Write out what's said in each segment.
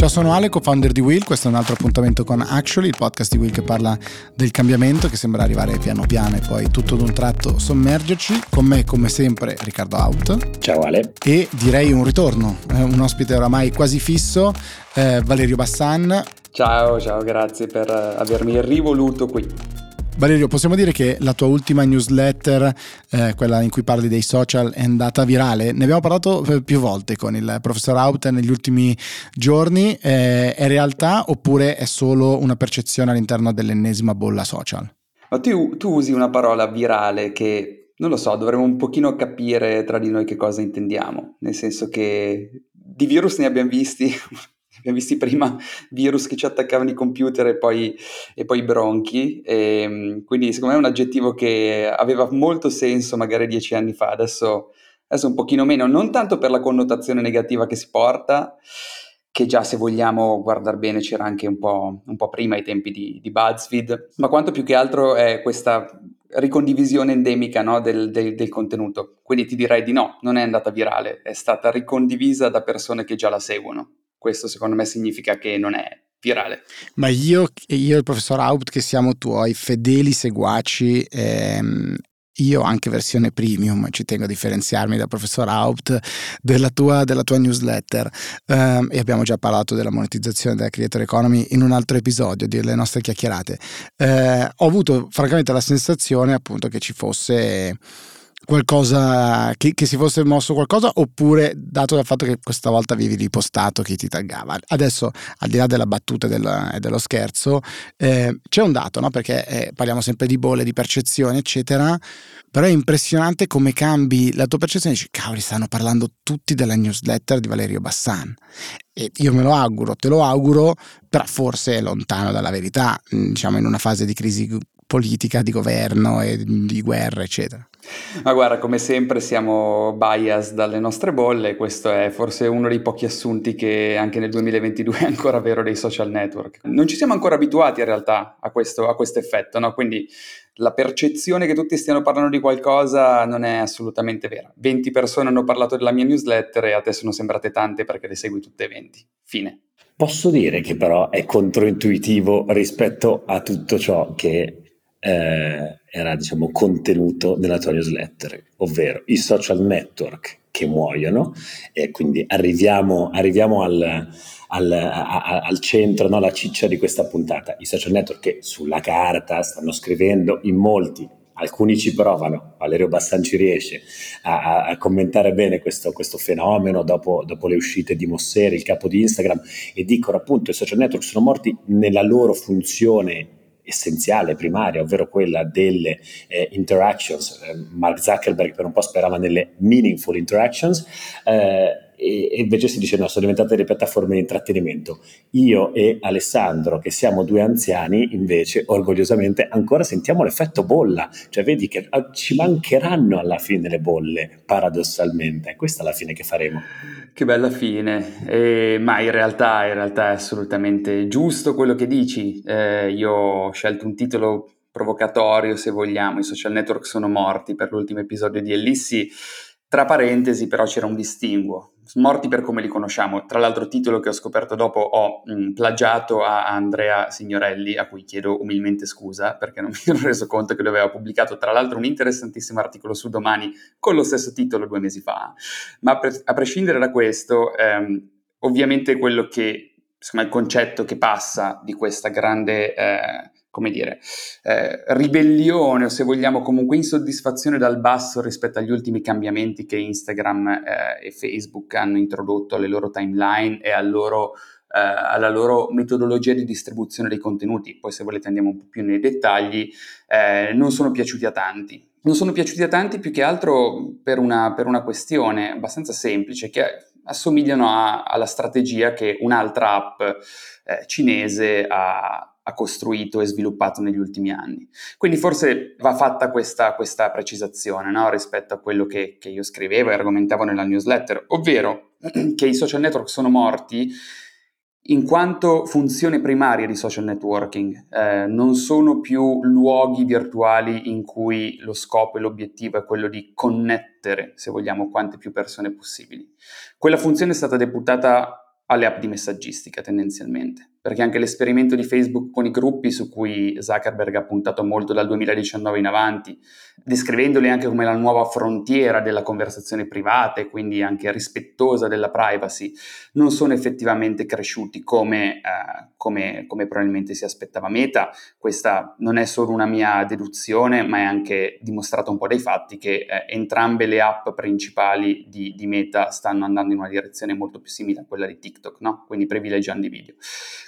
Ciao, sono Ale, co-founder di Will. Questo è un altro appuntamento con Actually, il podcast di Will che parla del cambiamento che sembra arrivare piano piano e poi tutto d'un tratto sommergerci. Con me, come sempre, Riccardo Out. Ciao Ale. E direi un ritorno, eh, un ospite oramai quasi fisso, eh, Valerio Bassan. Ciao, ciao, grazie per avermi rivoluto qui. Valerio, possiamo dire che la tua ultima newsletter, eh, quella in cui parli dei social, è andata virale? Ne abbiamo parlato eh, più volte con il professor Out negli ultimi giorni. Eh, è realtà oppure è solo una percezione all'interno dell'ennesima bolla social? Ma tu, tu usi una parola virale che, non lo so, dovremmo un pochino capire tra di noi che cosa intendiamo. Nel senso che di virus ne abbiamo visti abbiamo visto prima virus che ci attaccavano i computer e poi, e poi bronchi, e, ehm, quindi secondo me è un aggettivo che aveva molto senso magari dieci anni fa, adesso, adesso un pochino meno, non tanto per la connotazione negativa che si porta, che già se vogliamo guardare bene c'era anche un po', un po prima ai tempi di, di, BuzzFeed, ma quanto più che altro è questa ricondivisione endemica no, del, del, del, contenuto. Quindi ti direi di no, non è andata virale, è stata ricondivisa da persone che già la seguono questo secondo me significa che non è virale. Ma io, io e il professor Haupt, che siamo tuoi fedeli seguaci, ehm, io anche versione premium, ci tengo a differenziarmi dal professor Haupt della tua, della tua newsletter um, e abbiamo già parlato della monetizzazione della creator economy in un altro episodio delle nostre chiacchierate. Uh, ho avuto francamente la sensazione appunto che ci fosse qualcosa che, che, si fosse mosso qualcosa oppure dato dal fatto che questa volta avevi ripostato chi ti taggava. Adesso al di là della battuta e del, dello scherzo eh, c'è un dato no? perché eh, parliamo sempre di bolle di percezione eccetera. Però è impressionante come cambi la tua percezione. Dici cavoli stanno parlando tutti della newsletter di Valerio Bassan. E io me lo auguro te lo auguro però forse è lontano dalla verità. Diciamo in una fase di crisi politica di governo e di guerra eccetera ma guarda, come sempre siamo bias dalle nostre bolle, questo è forse uno dei pochi assunti che anche nel 2022 è ancora vero dei social network. Non ci siamo ancora abituati in realtà a questo, a questo effetto, no? quindi la percezione che tutti stiano parlando di qualcosa non è assolutamente vera. 20 persone hanno parlato della mia newsletter e a te sono sembrate tante perché le segui tutte 20. Fine. Posso dire che però è controintuitivo rispetto a tutto ciò che eh, era diciamo contenuto nella tua newsletter, ovvero i social network che muoiono e quindi arriviamo, arriviamo al, al, a, al, centro, no, la ciccia di questa puntata, i social network che sulla carta stanno scrivendo in molti, alcuni ci provano, Valerio Bassan ci riesce a, a, commentare bene questo, questo fenomeno dopo, dopo, le uscite di Mosseri, il capo di Instagram, e dicono appunto i social network sono morti nella loro funzione essenziale, primaria, ovvero quella delle eh, interactions. Eh, Mark Zuckerberg per un po' sperava nelle meaningful interactions. Eh, e, invece si dice no, sono diventate delle piattaforme di intrattenimento. Io e Alessandro, che siamo due anziani, invece orgogliosamente ancora sentiamo l'effetto bolla, cioè vedi che ah, ci mancheranno alla fine le bolle, paradossalmente, questa è la fine che faremo. Che bella fine, eh, ma in realtà, in realtà, è assolutamente giusto quello che dici. Eh, io ho scelto un titolo provocatorio, se vogliamo, i social network sono morti per l'ultimo episodio di Ellissi tra parentesi però c'era un distinguo, morti per come li conosciamo. Tra l'altro titolo che ho scoperto dopo ho mh, mm, plagiato a Andrea Signorelli, a cui chiedo umilmente scusa perché non mi ero reso conto che lui aveva pubblicato tra l'altro un interessantissimo articolo su Domani con lo stesso titolo due mesi fa. Ma pre- a prescindere da questo, ehm, ovviamente quello che, insomma, il concetto che passa di questa grande... Eh, come dire, eh, ribellione o se vogliamo comunque insoddisfazione dal basso rispetto agli ultimi cambiamenti che Instagram eh, e Facebook hanno introdotto alle loro timeline e al loro, eh, alla loro metodologia di distribuzione dei contenuti. Poi se volete andiamo un po' più nei dettagli, eh, non sono piaciuti a tanti. Non sono piaciuti a tanti più che altro per una, per una questione abbastanza semplice, che assomigliano a, alla strategia che un'altra app eh, cinese ha, ha costruito e sviluppato negli ultimi anni. Quindi forse va fatta questa, questa precisazione no? rispetto a quello che, che io scrivevo e argomentavo nella newsletter, ovvero che i social network sono morti in quanto funzione primaria di social networking, eh, non sono più luoghi virtuali in cui lo scopo e l'obiettivo è quello di connettere, se vogliamo, quante più persone possibili. Quella funzione è stata deputata alle app di messaggistica tendenzialmente perché anche l'esperimento di Facebook con i gruppi su cui Zuckerberg ha puntato molto dal 2019 in avanti, descrivendoli anche come la nuova frontiera della conversazione privata e quindi anche rispettosa della privacy, non sono effettivamente cresciuti come, eh, come, come probabilmente si aspettava Meta. Questa non è solo una mia deduzione, ma è anche dimostrato un po' dai fatti che eh, entrambe le app principali di, di, Meta stanno andando in una direzione molto più simile a quella di TikTok, no? quindi privilegiando i video.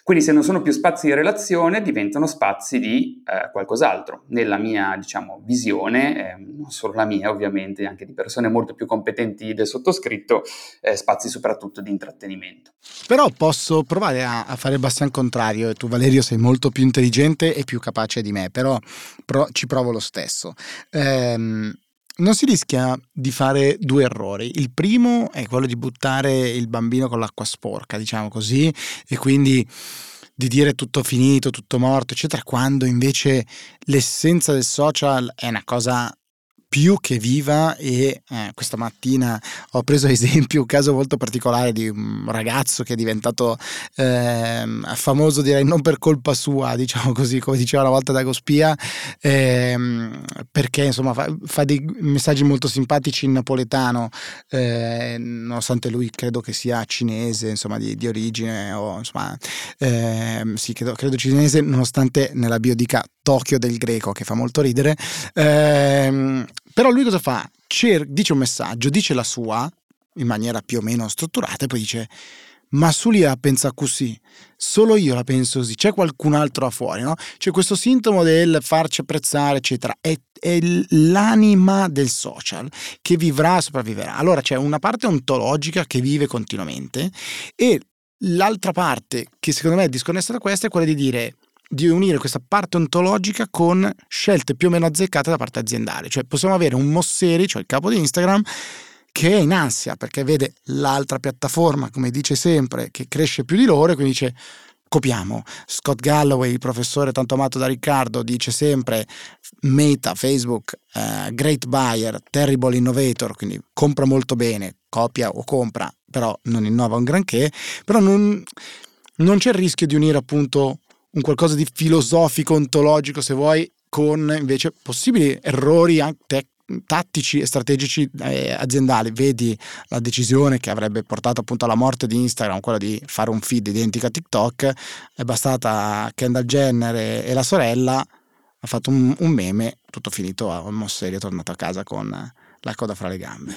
Quindi se non sono più spazi di relazione, diventano spazi di eh, qualcos'altro. Nella mia, diciamo, visione, eh, non solo la mia ovviamente, anche di persone molto più competenti del sottoscritto, eh, spazi soprattutto di intrattenimento. Però posso provare a, a fare il bastian contrario e tu Valerio sei molto più intelligente e più capace di me, però pro, ci provo lo stesso. Ehm, non si rischia di fare due errori. Il primo è quello di buttare il bambino con l'acqua sporca, diciamo così, e quindi di dire tutto finito, tutto morto, eccetera, quando invece l'essenza del social è una cosa più che viva e eh, questa mattina ho preso esempio un caso molto particolare di un ragazzo che è diventato eh, famoso direi non per colpa sua diciamo così come diceva una volta Dagospia eh, perché insomma fa, fa, dei messaggi molto simpatici in napoletano eh, nonostante lui credo che sia cinese insomma di, di origine o insomma ehm, sì credo, credo cinese nonostante nella bio dica Tokyo del greco che fa molto ridere ehm, però lui cosa fa? Cer- dice un messaggio, dice la sua in maniera più o meno strutturata e poi dice ma Sulia pensa così, solo io la penso così, c'è qualcun altro là fuori, no? C'è questo sintomo del farci apprezzare, eccetera, è, è l'anima del social che vivrà e sopravviverà. Allora c'è una parte ontologica che vive continuamente e l'altra parte che secondo me è disconnessa da questa è quella di dire di unire questa parte ontologica con scelte più o meno azzeccate da parte aziendale. Cioè possiamo avere un Mosseri, cioè il capo di Instagram, che è in ansia perché vede l'altra piattaforma, come dice sempre, che cresce più di loro e quindi dice copiamo. Scott Galloway, il professore tanto amato da Riccardo, dice sempre Meta, Facebook, uh, great buyer, terrible innovator, quindi compra molto bene, copia o compra, però non innova un granché, però non, non c'è il rischio di unire appunto un qualcosa di filosofico, ontologico, se vuoi, con invece possibili errori anche tattici e strategici eh, aziendali. Vedi la decisione che avrebbe portato appunto alla morte di Instagram, quella di fare un feed identico a TikTok, è bastata Kendall Jenner e, e la sorella, ha fatto un, un meme, tutto finito, a Mosseri è tornato a casa con la coda fra le gambe.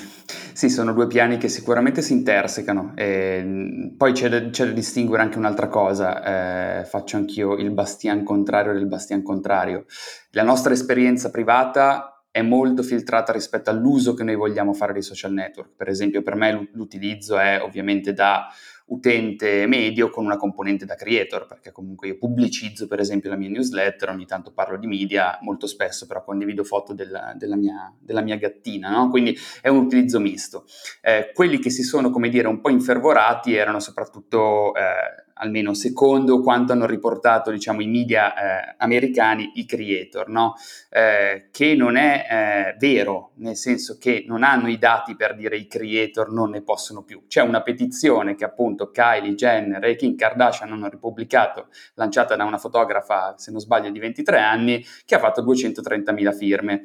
Sì, sono due piani che sicuramente si intersecano. E poi c'è da, c'è da, distinguere anche un'altra cosa, eh, faccio anch'io il bastian contrario del bastian contrario. La nostra esperienza privata è molto filtrata rispetto all'uso che noi vogliamo fare dei social network. Per esempio, per me l'utilizzo è ovviamente da utente medio con una componente da creator, perché comunque io pubblicizzo per esempio la mia newsletter, ogni tanto parlo di media, molto spesso però condivido foto della, della, mia, della mia, gattina, no? quindi è un utilizzo misto. Eh, quelli che si sono, come dire, un po' infervorati erano soprattutto... Eh, almeno secondo quanto hanno riportato diciamo, i media eh, americani, i creator, no? eh, che non è eh, vero, nel senso che non hanno i dati per dire i creator non ne possono più. C'è una petizione che appunto Kylie Jenner e Kim Kardashian hanno ripubblicato, lanciata da una fotografa, se non sbaglio, di 23 anni, che ha fatto 230.000 firme.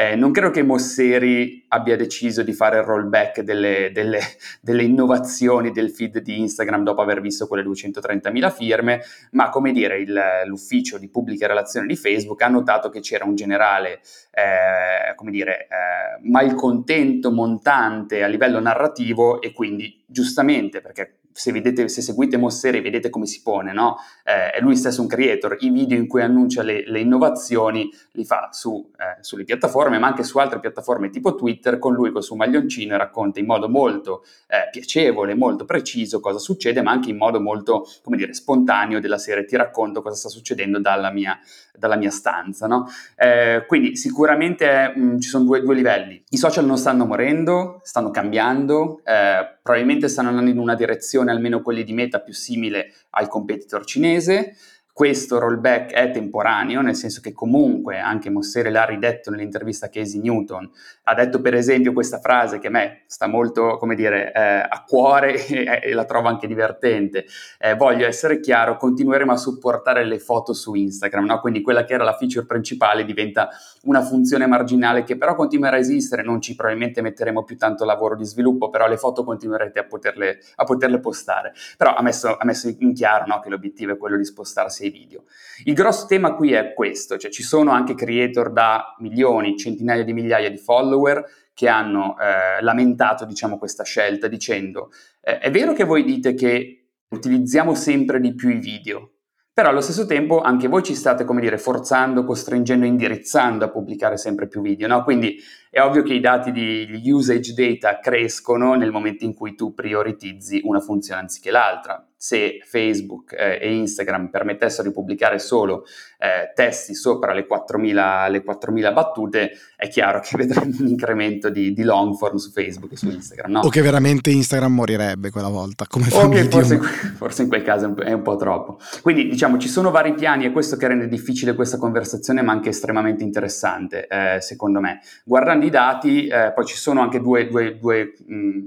Eh, non credo che Mosseri abbia deciso di fare il rollback delle, delle, delle, innovazioni del feed di Instagram dopo aver visto quelle 230.000 firme, ma come dire, il, l'ufficio di pubbliche relazioni di Facebook ha notato che c'era un generale, eh, come dire, eh, malcontento montante a livello narrativo e quindi giustamente, perché se, vedete, se seguite Mosseri vedete come si pone, no? eh, è lui stesso un creator, i video in cui annuncia le, le innovazioni li fa su, eh, sulle piattaforme, ma anche su altre piattaforme tipo Twitter, con lui col suo maglioncino racconta in modo molto eh, piacevole, molto preciso cosa succede, ma anche in modo molto, come dire, spontaneo della serie ti racconto cosa sta succedendo dalla mia, dalla mia stanza, no? Eh, quindi sicuramente mh, mm, ci sono due, due, livelli. I social non stanno morendo, stanno cambiando, eh, probabilmente stanno andando in una direzione, almeno quelli di Meta, più simile al competitor cinese. Questo rollback è temporaneo, nel senso che comunque anche Mosseri l'ha ridetto nell'intervista a Casey Newton, ha detto per esempio questa frase che a me sta molto, come dire, eh, a cuore e, e, la trovo anche divertente, eh, voglio essere chiaro, continueremo a supportare le foto su Instagram, no? quindi quella che era la feature principale diventa una funzione marginale che però continuerà a esistere, non ci probabilmente metteremo più tanto lavoro di sviluppo, però le foto continuerete a poterle, a poterle postare, però ha messo, ha messo in chiaro no? che l'obiettivo è quello di spostarsi video. Il grosso tema qui è questo, cioè ci sono anche creator da milioni, centinaia di migliaia di follower che hanno eh, lamentato diciamo, questa scelta dicendo eh, è vero che voi dite che utilizziamo sempre di più i video, però allo stesso tempo anche voi ci state, come dire, forzando, costringendo, indirizzando a pubblicare sempre più video, no? Quindi è ovvio che i dati di usage data crescono nel momento in cui tu prioritizzi una funzione anziché l'altra. Se Facebook eh, e Instagram permettessero di pubblicare solo eh, testi sopra le 4.000, le 4.000, battute, è chiaro che vedremo un incremento di, di, long form su Facebook e su Instagram. No? O che veramente Instagram morirebbe quella volta, come fa okay, forse, forse, in quel caso è un, è po' troppo. Quindi diciamo ci sono vari piani e questo che rende difficile questa conversazione, ma anche estremamente interessante, eh, secondo me. Guardando grandi dati, eh, poi ci sono anche due, due, due mh,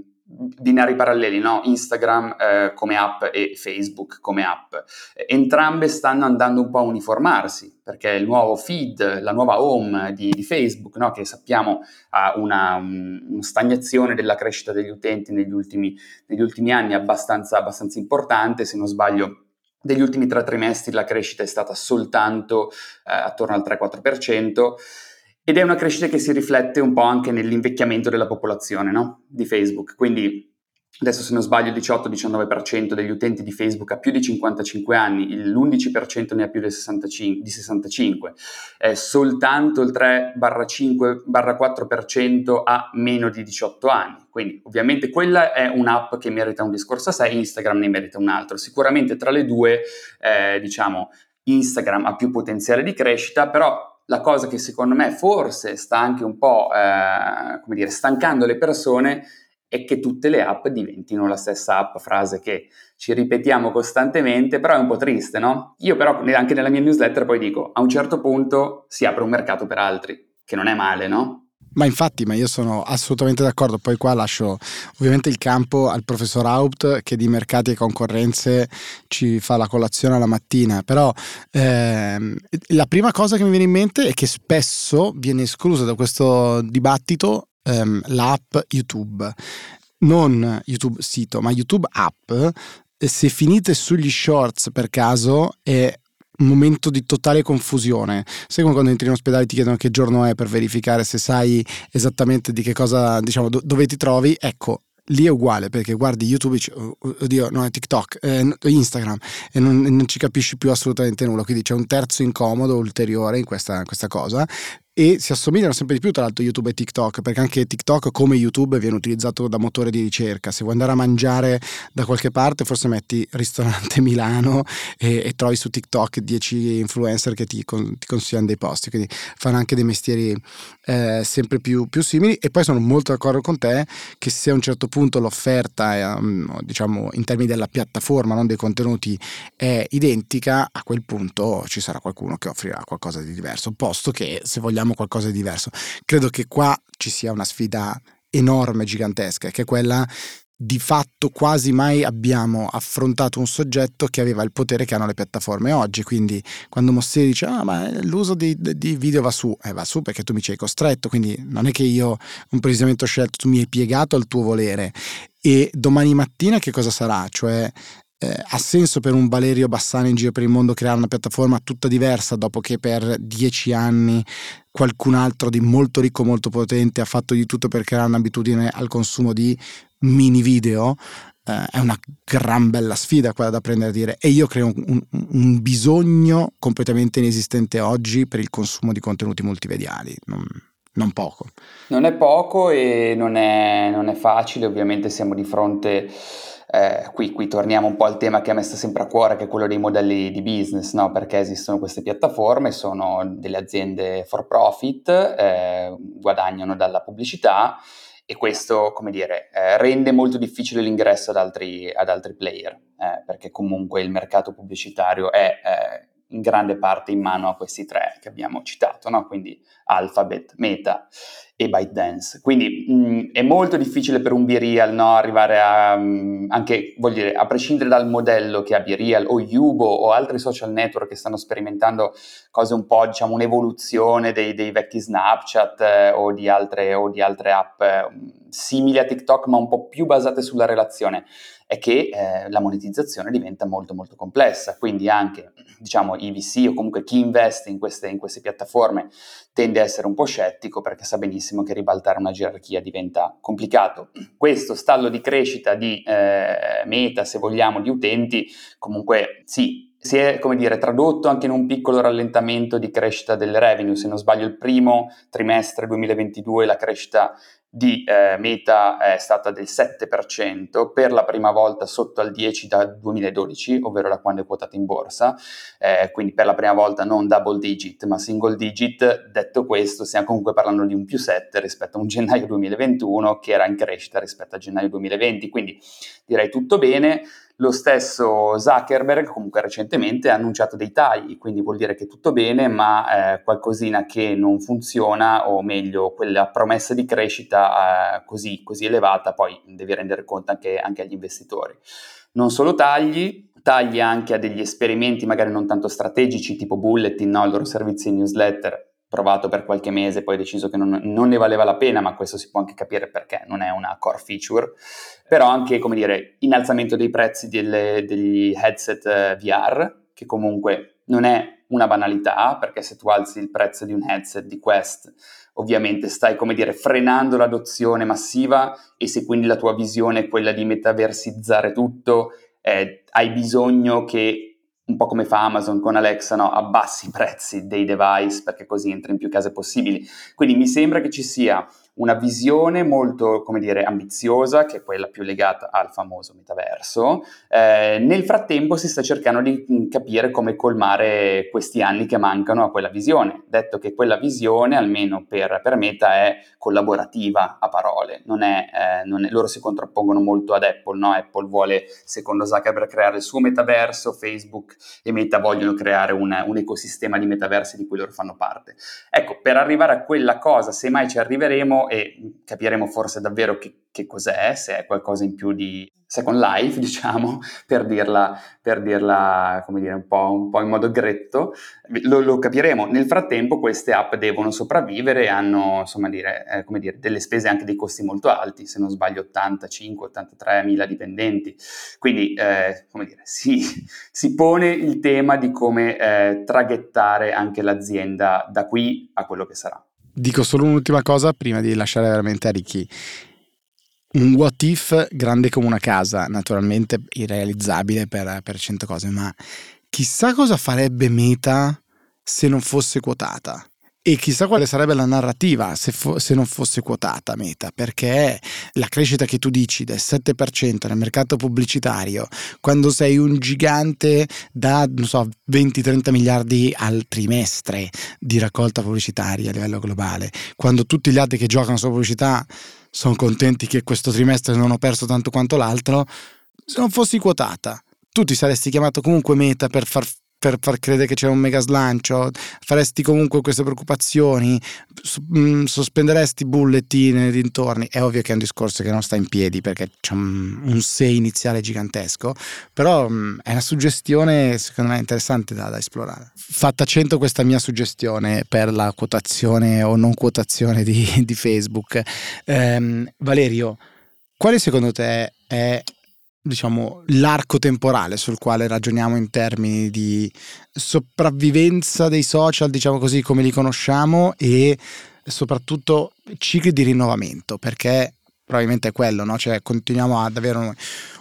binari paralleli, no? Instagram eh, come app e Facebook come app. Entrambe stanno andando un po' a uniformarsi, perché il nuovo feed, la nuova home di, di Facebook, no? che sappiamo ha una, un, una, stagnazione della crescita degli utenti negli ultimi, negli ultimi anni abbastanza, abbastanza importante, se non sbaglio degli ultimi tre trimestri la crescita è stata soltanto eh, attorno al 3-4%. Ed è una crescita che si riflette un po' anche nell'invecchiamento della popolazione no? di Facebook. Quindi adesso se non sbaglio il 18-19% degli utenti di Facebook ha più di 55 anni, l'11% ne ha più di 65, di 65. Eh, soltanto il 3-5-4% ha meno di 18 anni. Quindi ovviamente quella è un'app che merita un discorso a sé, Instagram ne merita un altro. Sicuramente tra le due, eh, diciamo, Instagram ha più potenziale di crescita, però la cosa che secondo me forse sta anche un po' eh, come dire, stancando le persone è che tutte le app diventino la stessa app, frase che ci ripetiamo costantemente, però è un po' triste, no? Io però anche nella mia newsletter poi dico, a un certo punto si apre un mercato per altri, che non è male, no? Ma infatti, ma io sono assolutamente d'accordo. Poi qua lascio ovviamente il campo al professor Haupt che di mercati e concorrenze ci fa la colazione alla mattina. Però ehm, la prima cosa che mi viene in mente è che spesso viene esclusa da questo dibattito ehm, l'app YouTube. Non YouTube sito, ma YouTube app. Se finite sugli shorts per caso è momento di totale confusione. Sai quando entri in ospedale ti chiedono che giorno è per verificare se sai esattamente di che cosa, diciamo, do- dove ti trovi? Ecco, lì è uguale perché guardi YouTube dici, oh, oddio, no, è TikTok, eh, Instagram e non, non, ci capisci più assolutamente nulla. Quindi c'è un terzo incomodo ulteriore in questa, questa cosa e si assomigliano sempre di più tra l'altro YouTube e TikTok perché anche TikTok come YouTube viene utilizzato da motore di ricerca. Se vuoi andare a mangiare da qualche parte forse metti ristorante Milano e, e trovi su TikTok 10 influencer che ti, con, ti, consigliano dei posti. Quindi fanno anche dei mestieri eh, sempre più, più, simili. E poi sono molto d'accordo con te che se a un certo punto l'offerta è, um, diciamo in termini della piattaforma non dei contenuti è identica a quel punto ci sarà qualcuno che offrirà qualcosa di diverso. Posto che se vogliamo vogliamo qualcosa di diverso. Credo che qua ci sia una sfida enorme, gigantesca, che è quella di fatto quasi mai abbiamo affrontato un soggetto che aveva il potere che hanno le piattaforme oggi. Quindi quando Mosseri dice ah ma l'uso di, di video va su, eh, va su perché tu mi ci hai costretto, quindi non è che io un precisamente ho scelto, tu mi hai piegato al tuo volere. E domani mattina che cosa sarà? Cioè eh, ha senso per un Valerio Bassani in giro per il mondo creare una piattaforma tutta diversa dopo che per dieci anni qualcun altro di molto ricco, molto potente ha fatto di tutto per creare un'abitudine al consumo di mini video? Eh, è una gran bella sfida quella da prendere a dire e io creo un, un, bisogno completamente inesistente oggi per il consumo di contenuti multimediali. Non, non poco. Non è poco e non è, non è facile, ovviamente siamo di fronte eh, qui, qui, torniamo un po' al tema che a me sta sempre a cuore, che è quello dei modelli di business, no? perché esistono queste piattaforme, sono delle aziende for profit, eh, guadagnano dalla pubblicità e questo, come dire, eh, rende molto difficile l'ingresso ad altri, ad altri player, eh, perché comunque il mercato pubblicitario è eh, in grande parte in mano a questi tre che abbiamo citato, no? quindi Alphabet, Meta e ByteDance. Quindi mh, è molto difficile per un B-Real no, arrivare a, mh, anche, voglio dire, a prescindere dal modello che ha B-Real o Yubo o altri social network che stanno sperimentando cose un po', diciamo, un'evoluzione dei, dei vecchi Snapchat eh, o, di altre, o, di altre, app eh, simili a TikTok ma un po' più basate sulla relazione è che eh, la monetizzazione diventa molto molto complessa, quindi anche diciamo i VC o comunque chi investe in queste, in queste piattaforme tende a essere un po' scettico perché sa benissimo che ribaltare una gerarchia diventa complicato. Questo stallo di crescita di eh, meta, se vogliamo, di utenti, comunque sì, si è, come dire, tradotto anche in un piccolo rallentamento di crescita del revenue. Se non sbaglio, il primo trimestre 2022 la crescita di eh, Meta è stata del 7%, per la prima volta sotto al 10% dal 2012, ovvero da quando è quotata in borsa, eh, quindi per la prima volta non double digit ma single digit. Detto questo, stiamo comunque parlando di un più 7 rispetto a un gennaio 2021 che era in crescita rispetto a gennaio 2020, quindi direi tutto bene. Lo stesso Zuckerberg comunque recentemente ha annunciato dei tagli, quindi vuol dire che tutto bene, ma eh, qualcosina che non funziona, o meglio, quella promessa di crescita eh, così, così, elevata, poi devi rendere conto anche, anche agli investitori. Non solo tagli, tagli anche a degli esperimenti magari non tanto strategici, tipo Bulletin, no? il loro servizio di newsletter, provato per qualche mese, poi deciso che non, non, ne valeva la pena, ma questo si può anche capire perché non è una core feature, però anche, come dire, innalzamento dei prezzi delle, degli headset eh, VR, che comunque non è una banalità, perché se tu alzi il prezzo di un headset di Quest, ovviamente stai, come dire, frenando l'adozione massiva e se quindi la tua visione è quella di metaversizzare tutto, eh, hai bisogno che un po' come fa Amazon con Alexa, no? abbassi i prezzi dei device perché così entri in più case possibili. Quindi mi sembra che ci sia una visione molto, come dire, ambiziosa, che è quella più legata al famoso metaverso. Eh, nel frattempo si sta cercando di capire come colmare questi anni che mancano a quella visione, detto che quella visione, almeno per, per Meta, è collaborativa a parole, non è, eh, non è, loro si contrappongono molto ad Apple, no? Apple vuole, secondo Zuckerberg, creare il suo metaverso, Facebook e Meta vogliono creare un, un ecosistema di metaversi di cui loro fanno parte. Ecco, per arrivare a quella cosa, se mai ci arriveremo, e capiremo forse davvero che, che, cos'è, se è qualcosa in più di Second Life, diciamo, per dirla, per dirla come dire, un po', un po', in modo gretto, lo, lo, capiremo. Nel frattempo queste app devono sopravvivere e hanno, insomma, dire, eh, come dire, delle spese anche dei costi molto alti, se non sbaglio 85-83 mila dipendenti. Quindi, eh, come dire, si, si, pone il tema di come eh, traghettare anche l'azienda da qui a quello che sarà. Dico solo un'ultima cosa prima di lasciare veramente a Ricky. Un what if grande come una casa, naturalmente irrealizzabile per, per 100 cose, ma chissà cosa farebbe Meta se non fosse quotata. E chissà quale sarebbe la narrativa se, fo- se, non fosse quotata Meta, perché la crescita che tu dici del 7% nel mercato pubblicitario, quando sei un gigante da, so, 20-30 miliardi al trimestre di raccolta pubblicitaria a livello globale, quando tutti gli altri che giocano sulla pubblicità sono contenti che questo trimestre non ho perso tanto quanto l'altro, se non fossi quotata, tu ti saresti chiamato comunque Meta per far per far credere che c'è un mega slancio, faresti comunque queste preoccupazioni, mm, sospenderesti bulletin nei dintorni. È ovvio che è un discorso che non sta in piedi perché c'è un, se iniziale gigantesco, però mm, è una suggestione secondo me interessante da, da esplorare. Fatta 100 questa mia suggestione per la quotazione o non quotazione di, di Facebook. Ehm, Valerio, quale secondo te è diciamo, l'arco temporale sul quale ragioniamo in termini di sopravvivenza dei social, diciamo così, come li conosciamo e soprattutto cicli di rinnovamento, perché probabilmente è quello, no? Cioè continuiamo ad avere un,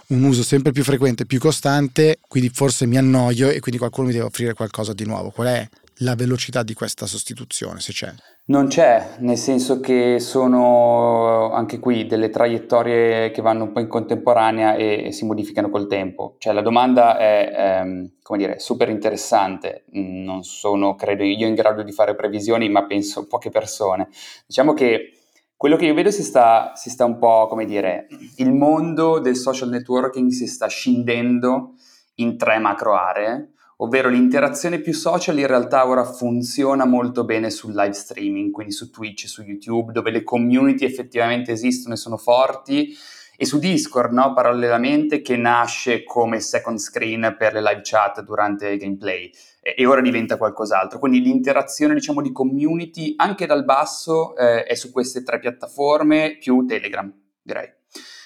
un uso sempre più frequente, più costante, quindi forse mi annoio e quindi qualcuno mi deve offrire qualcosa di nuovo. Qual è la velocità di questa sostituzione, se c'è? Non c'è, nel senso che sono anche qui delle traiettorie che vanno un po' in contemporanea e, e si modificano col tempo. Cioè la domanda è, ehm, come dire, super interessante. Non sono, credo io, in grado di fare previsioni, ma penso poche persone. Diciamo che quello che io vedo si sta, si sta un po', come dire, il mondo del social networking si sta scindendo in tre macro aree ovvero l'interazione più social in realtà ora funziona molto bene sul live streaming, quindi su Twitch, su YouTube, dove le community effettivamente esistono e sono forti, e su Discord, no, parallelamente, che nasce come second screen per le live chat durante il gameplay e, ora diventa qualcos'altro. Quindi l'interazione, diciamo, di community anche dal basso eh, è su queste tre piattaforme più Telegram, direi.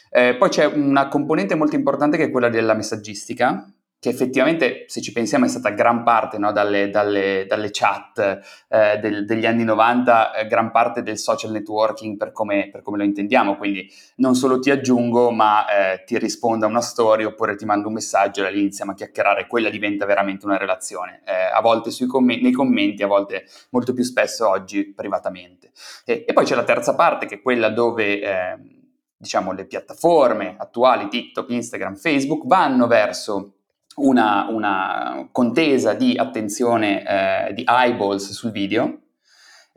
Eh, poi c'è una componente molto importante che è quella della messaggistica, che effettivamente, se ci pensiamo, è stata gran parte no, dalle, dalle, dalle, chat eh, del, degli anni 90, eh, gran parte del social networking per come, per come, lo intendiamo. Quindi non solo ti aggiungo, ma eh, ti rispondo a una storia oppure ti mando un messaggio e lì iniziamo a chiacchierare. Quella diventa veramente una relazione. Eh, a volte comm- nei commenti, a volte molto più spesso oggi privatamente. E, e poi c'è la terza parte, che è quella dove ehm, diciamo, le piattaforme attuali, TikTok, Instagram, Facebook, vanno verso una, una contesa di attenzione eh, di eyeballs sul video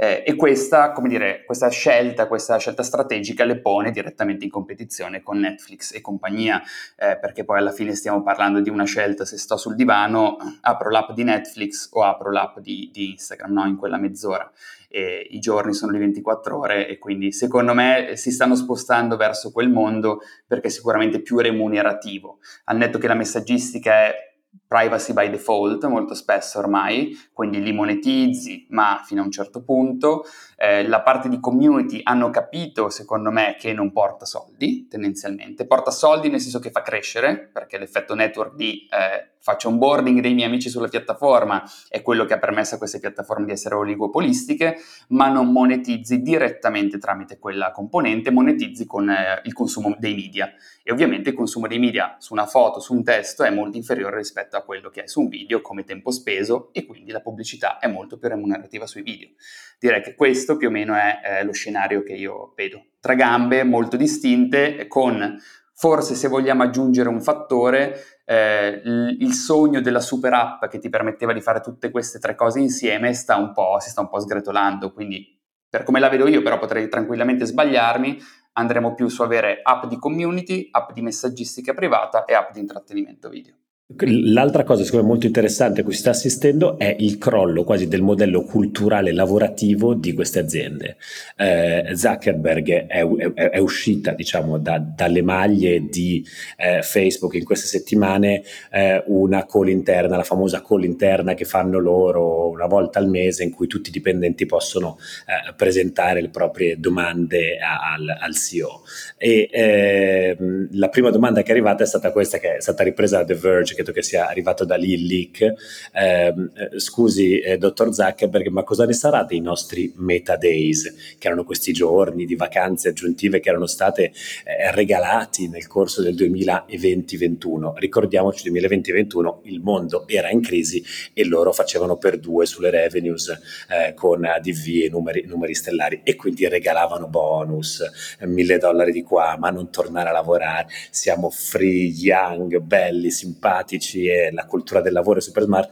eh, e questa, dire, questa scelta, questa scelta strategica le pone direttamente in competizione con Netflix e compagnia, eh, perché poi alla fine stiamo parlando di una scelta, se sto sul divano apro l'app di Netflix o apro l'app di, di Instagram, no? in quella mezz'ora. E I giorni sono di 24 ore e quindi secondo me si stanno spostando verso quel mondo perché è sicuramente più remunerativo. Al netto che la messaggistica è privacy by default molto spesso ormai, quindi li monetizzi, ma fino a un certo punto. Eh, la parte di community hanno capito, secondo me, che non porta soldi, tendenzialmente. Porta soldi nel senso che fa crescere, perché l'effetto network di eh, faccio onboarding dei miei amici sulla piattaforma è quello che ha permesso a queste piattaforme di essere oligopolistiche, ma non monetizzi direttamente tramite quella componente, monetizzi con eh, il consumo dei media. E ovviamente il consumo dei media su una foto, su un testo è molto inferiore rispetto a quello che è su un video come tempo speso e quindi la pubblicità è molto più remunerativa sui video. Direi che questo più o meno è eh, lo scenario che io vedo. Tra gambe molto distinte con forse se vogliamo aggiungere un fattore eh, il sogno della super app che ti permetteva di fare tutte queste tre cose insieme sta un po', si sta un po' sgretolando, quindi per come la vedo io, però potrei tranquillamente sbagliarmi, andremo più su avere app di community, app di messaggistica privata e app di intrattenimento video. L'altra cosa secondo me molto interessante a cui si sta assistendo è il crollo quasi del modello culturale lavorativo di queste aziende. Eh, Zuckerberg è, è, è, uscita diciamo da, dalle maglie di eh, Facebook in queste settimane eh, una call interna, la famosa call interna che fanno loro una volta al mese in cui tutti i dipendenti possono eh, presentare le proprie domande a, al, al, CEO. E ehm, la prima domanda che è arrivata è stata questa che è stata ripresa da The Verge credo che sia arrivato da lì il leak. Ehm, eh, scusi, eh, dottor Zuckerberg, ma cosa ne sarà dei nostri meta days, che erano questi giorni di vacanze aggiuntive che erano state eh, regalati nel corso del 2020-21? Ricordiamoci, 2020-21 il mondo era in crisi e loro facevano per due sulle revenues eh, con ADV e numeri, numeri stellari e quindi regalavano bonus, mille dollari di qua, ma non tornare a lavorare, siamo free, young, belli, simpatici informatici e la cultura del lavoro super smart,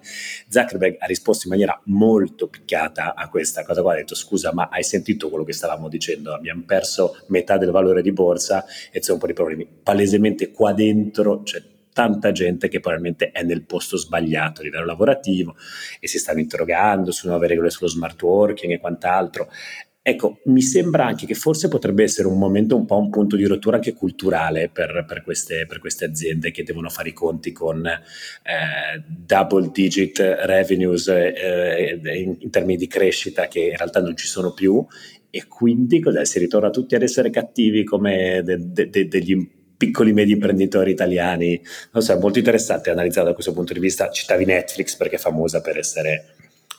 Zuckerberg ha risposto in maniera molto picchiata a questa cosa qua, ha detto scusa ma hai sentito quello che stavamo dicendo, abbiamo perso metà del valore di borsa e c'è un po' di problemi. Palesemente qua dentro c'è tanta gente che probabilmente è nel posto sbagliato a livello lavorativo e si stanno interrogando su nuove regole sullo smart working e quant'altro. Ecco, mi sembra anche che forse potrebbe essere un momento un po' un punto di rottura anche culturale per, per, queste, per queste, aziende che devono fare i conti con eh, double digit revenues eh, in, in, termini di crescita che in realtà non ci sono più e quindi cos'è? Si ritorna tutti ad essere cattivi come de, de, de, degli piccoli medi imprenditori italiani. Non so, è molto interessante analizzare da questo punto di vista. Citavi Netflix perché è famosa per essere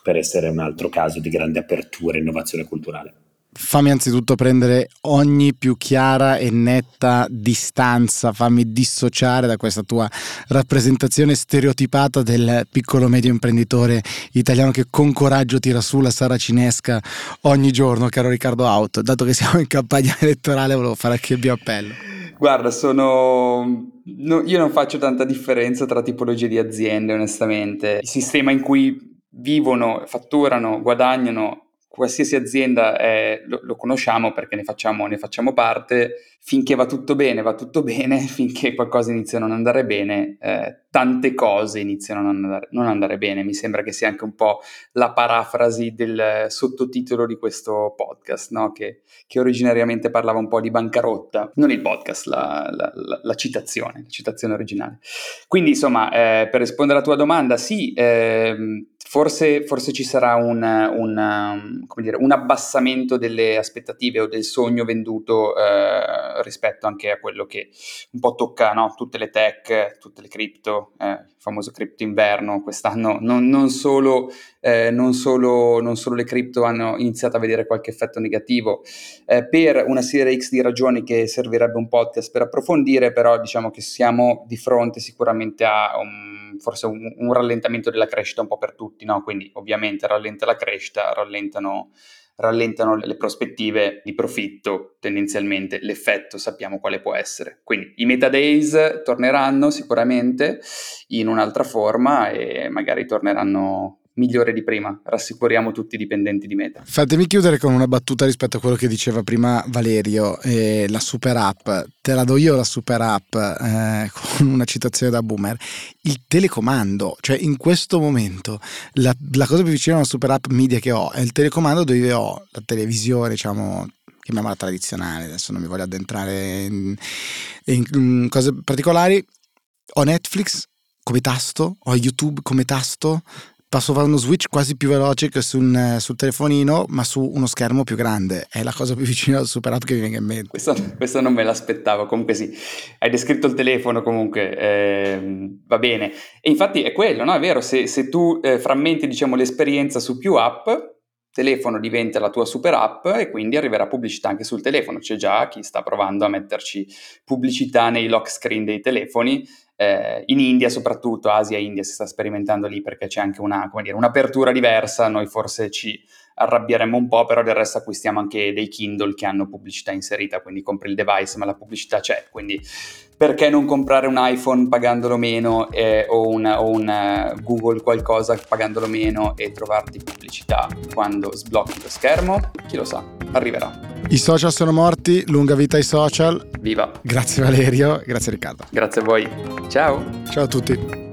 per essere un altro caso di grande apertura e innovazione culturale. Fammi anzitutto prendere ogni più chiara e netta distanza, fammi dissociare da questa tua rappresentazione stereotipata del piccolo medio imprenditore italiano che con coraggio tira su la saracinesca ogni giorno, caro Riccardo Auto. Dato che siamo in campagna elettorale, volevo fare anche il mio appello. Guarda, sono... No, io non faccio tanta differenza tra tipologie di aziende, onestamente. Il sistema in cui vivono, fatturano, guadagnano, qualsiasi azienda è, lo, lo, conosciamo perché ne facciamo, ne facciamo, parte, finché va tutto bene, va tutto bene, finché qualcosa inizia a non andare bene, eh, tante cose iniziano a non andare, non andare, bene. Mi sembra che sia anche un po' la parafrasi del sottotitolo di questo podcast, no? che, che, originariamente parlava un po' di bancarotta, non il podcast, la, la, la, la citazione, la citazione originale. Quindi insomma, eh, per rispondere alla tua domanda, sì, eh, Forse, forse, ci sarà un, un, dire, un, abbassamento delle aspettative o del sogno venduto eh, rispetto anche a quello che un po' tocca no? tutte le tech, tutte le cripto, eh, il famoso cripto inverno quest'anno. Non, non, solo, eh, non, solo, non, solo, le cripto hanno iniziato a vedere qualche effetto negativo eh, per una serie X di ragioni che servirebbe un podcast per approfondire, però diciamo che siamo di fronte sicuramente a un forse un, un, rallentamento della crescita un po' per tutti, no? quindi ovviamente rallenta la crescita, rallentano, rallentano le prospettive di profitto tendenzialmente, l'effetto sappiamo quale può essere. Quindi i metadays torneranno sicuramente in un'altra forma e magari torneranno migliore di prima, rassicuriamo tutti i dipendenti di Meta. Fatemi chiudere con una battuta rispetto a quello che diceva prima Valerio, eh, la super app, te la do io la super app eh, con una citazione da Boomer, il telecomando, cioè in questo momento la, la cosa più vicina a una super app media che ho è il telecomando dove ho la televisione, diciamo chiamiamola tradizionale, adesso non mi voglio addentrare in, in, in cose particolari, ho Netflix come tasto, ho YouTube come tasto, posso fare uno switch quasi più veloce che sul, sul, telefonino, ma su uno schermo più grande. È la cosa più vicina al super app che mi venga in mente. Questo, questo non me l'aspettavo. Comunque sì, hai descritto il telefono comunque, eh, va bene. E infatti è quello, no? È vero, se, se tu eh, frammenti diciamo, l'esperienza su più app, telefono diventa la tua super app e quindi arriverà pubblicità anche sul telefono. C'è già chi sta provando a metterci pubblicità nei lock screen dei telefoni eh, in India soprattutto, Asia e India si sta sperimentando lì perché c'è anche una, dire, un'apertura diversa, noi forse ci arrabbieremmo un po', però del resto acquistiamo anche dei Kindle che hanno pubblicità inserita, quindi compri il device ma la pubblicità c'è, quindi perché non comprare un iPhone pagandolo meno eh, o un, o un uh, Google qualcosa pagandolo meno e trovarti pubblicità quando sblocchi lo schermo? Chi lo sa, arriverà. I social sono morti, lunga vita ai social. Viva! Grazie Valerio, grazie Riccardo. Grazie a voi. Ciao. Ciao a tutti.